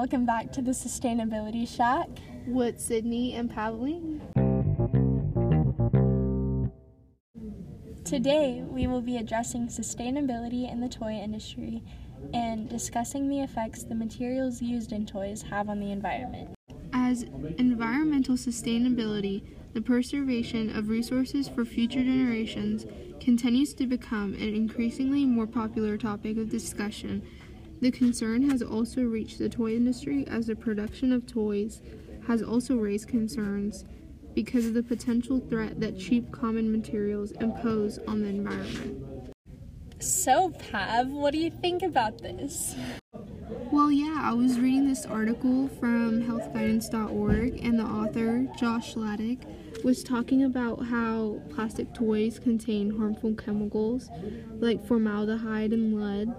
welcome back to the Sustainability Shack with Sydney and Pavli. Today, we will be addressing sustainability in the toy industry and discussing the effects the materials used in toys have on the environment. As environmental sustainability, the preservation of resources for future generations continues to become an increasingly more popular topic of discussion. The concern has also reached the toy industry as the production of toys has also raised concerns because of the potential threat that cheap common materials impose on the environment. So, Pav, what do you think about this? Well, yeah, I was reading this article from healthguidance.org, and the author, Josh Laddick, was talking about how plastic toys contain harmful chemicals like formaldehyde and lead.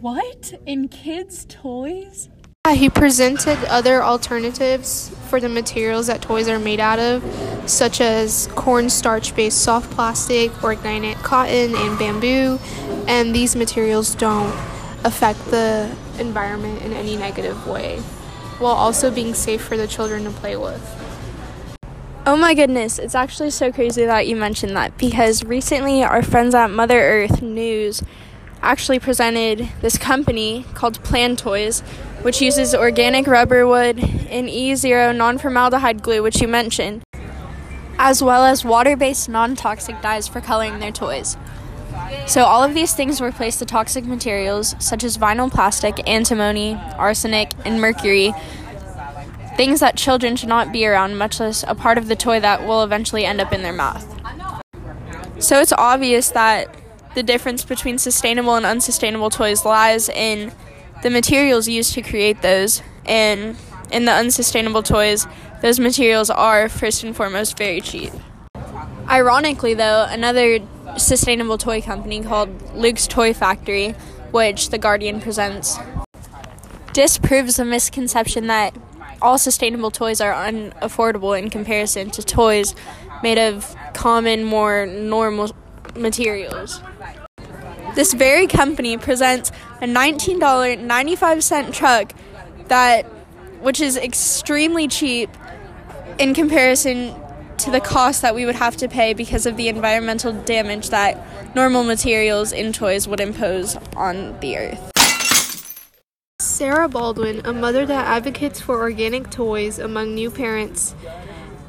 What? In kids' toys? Yeah, he presented other alternatives for the materials that toys are made out of, such as cornstarch based soft plastic, organic cotton, and bamboo, and these materials don't affect the environment in any negative way, while also being safe for the children to play with. Oh my goodness, it's actually so crazy that you mentioned that because recently our friends at Mother Earth News actually presented this company called Plan Toys which uses organic rubber wood and E0 non formaldehyde glue, which you mentioned, as well as water based non toxic dyes for coloring their toys. So, all of these things replace the toxic materials such as vinyl plastic, antimony, arsenic, and mercury, things that children should not be around, much less a part of the toy that will eventually end up in their mouth. So, it's obvious that the difference between sustainable and unsustainable toys lies in the materials used to create those. And in the unsustainable toys those materials are first and foremost very cheap. Ironically though another sustainable toy company called luke's toy factory which the guardian presents disproves the misconception that all sustainable toys are unaffordable in comparison to toys made of common more normal materials this very company presents a $19.95 truck that which is extremely cheap in comparison to the cost that we would have to pay because of the environmental damage that normal materials in toys would impose on the earth. Sarah Baldwin, a mother that advocates for organic toys among new parents,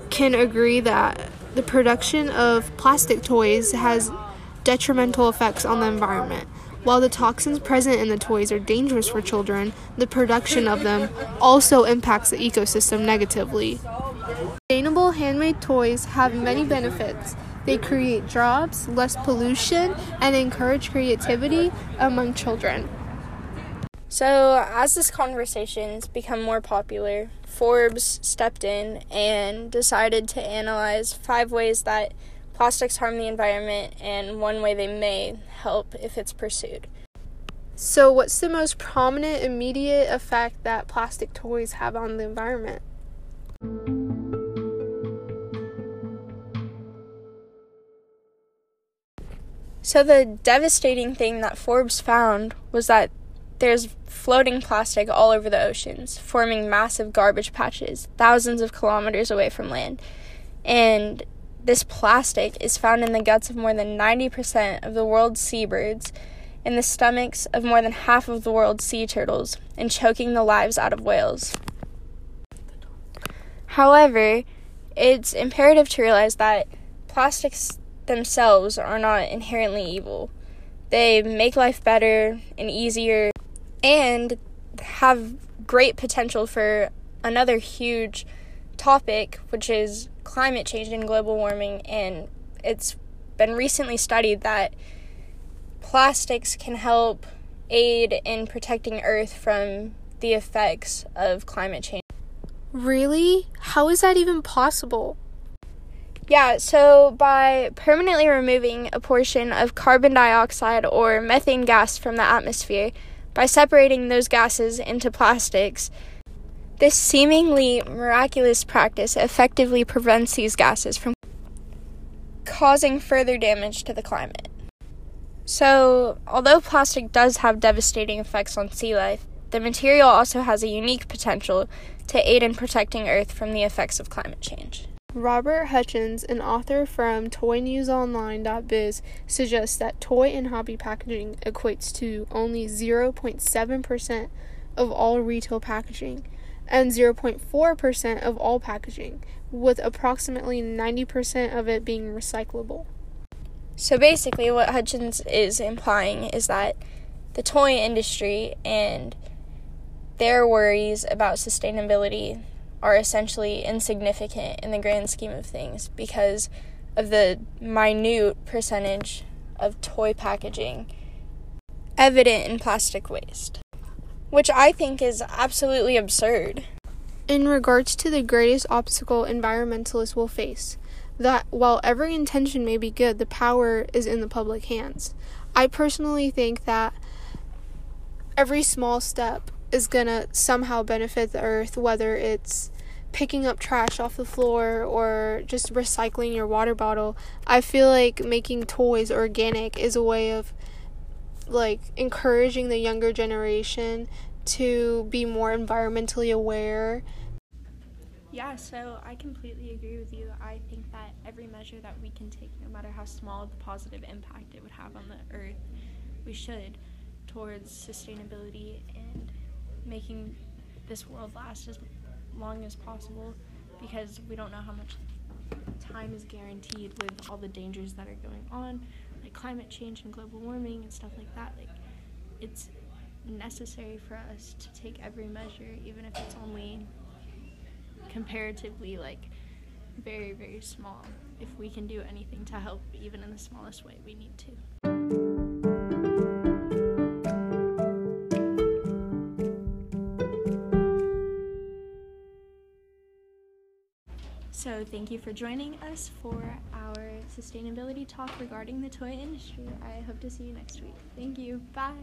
can agree that the production of plastic toys has detrimental effects on the environment. While the toxins present in the toys are dangerous for children, the production of them also impacts the ecosystem negatively. Sustainable handmade toys have many benefits. They create jobs, less pollution, and encourage creativity among children. So, as this conversation's become more popular, Forbes stepped in and decided to analyze five ways that Plastics harm the environment, and one way they may help if it's pursued. So, what's the most prominent immediate effect that plastic toys have on the environment? So, the devastating thing that Forbes found was that there's floating plastic all over the oceans, forming massive garbage patches thousands of kilometers away from land. And this plastic is found in the guts of more than 90% of the world's seabirds, in the stomachs of more than half of the world's sea turtles, and choking the lives out of whales. However, it's imperative to realize that plastics themselves are not inherently evil. They make life better and easier and have great potential for another huge topic, which is climate change and global warming. And it's been recently studied that plastics can help aid in protecting Earth from the effects of climate change. Really? How is that even possible? Yeah, so by permanently removing a portion of carbon dioxide or methane gas from the atmosphere, by separating those gases into plastics, this seemingly miraculous practice effectively prevents these gases from causing further damage to the climate. So, although plastic does have devastating effects on sea life, the material also has a unique potential to aid in protecting Earth from the effects of climate change. Robert Hutchins, an author from ToyNewsOnline.biz, suggests that toy and hobby packaging equates to only 0.7% of all retail packaging and 0.4% of all packaging, with approximately 90% of it being recyclable. So basically, what Hutchins is implying is that the toy industry and their worries about sustainability are essentially insignificant in the grand scheme of things because of the minute percentage of toy packaging evident in plastic waste, which I think is absolutely absurd. In regards to the greatest obstacle environmentalists will face, that while every intention may be good, the power is in the public hands. I personally think that every small step is to somehow benefit the earth, whether it's picking up trash off the floor or just recycling your water bottle. I feel like making toys organic is a way of like encouraging the younger generation to be more environmentally aware. Yeah, so I completely agree with you. I think that every measure that we can take, no matter how small the positive impact it would have on the earth, we should towards sustainability and making this world last as long as possible because we don't know how much time is guaranteed with all the dangers that are going on, like climate change and global warming and stuff like that. Like, it's necessary for us to take every measure, even if it's only comparatively like very, very small. If we can do anything to help, even in the smallest way, we need to. So, thank you for joining us for our sustainability talk regarding the toy industry. I hope to see you next week. Thank you. Bye.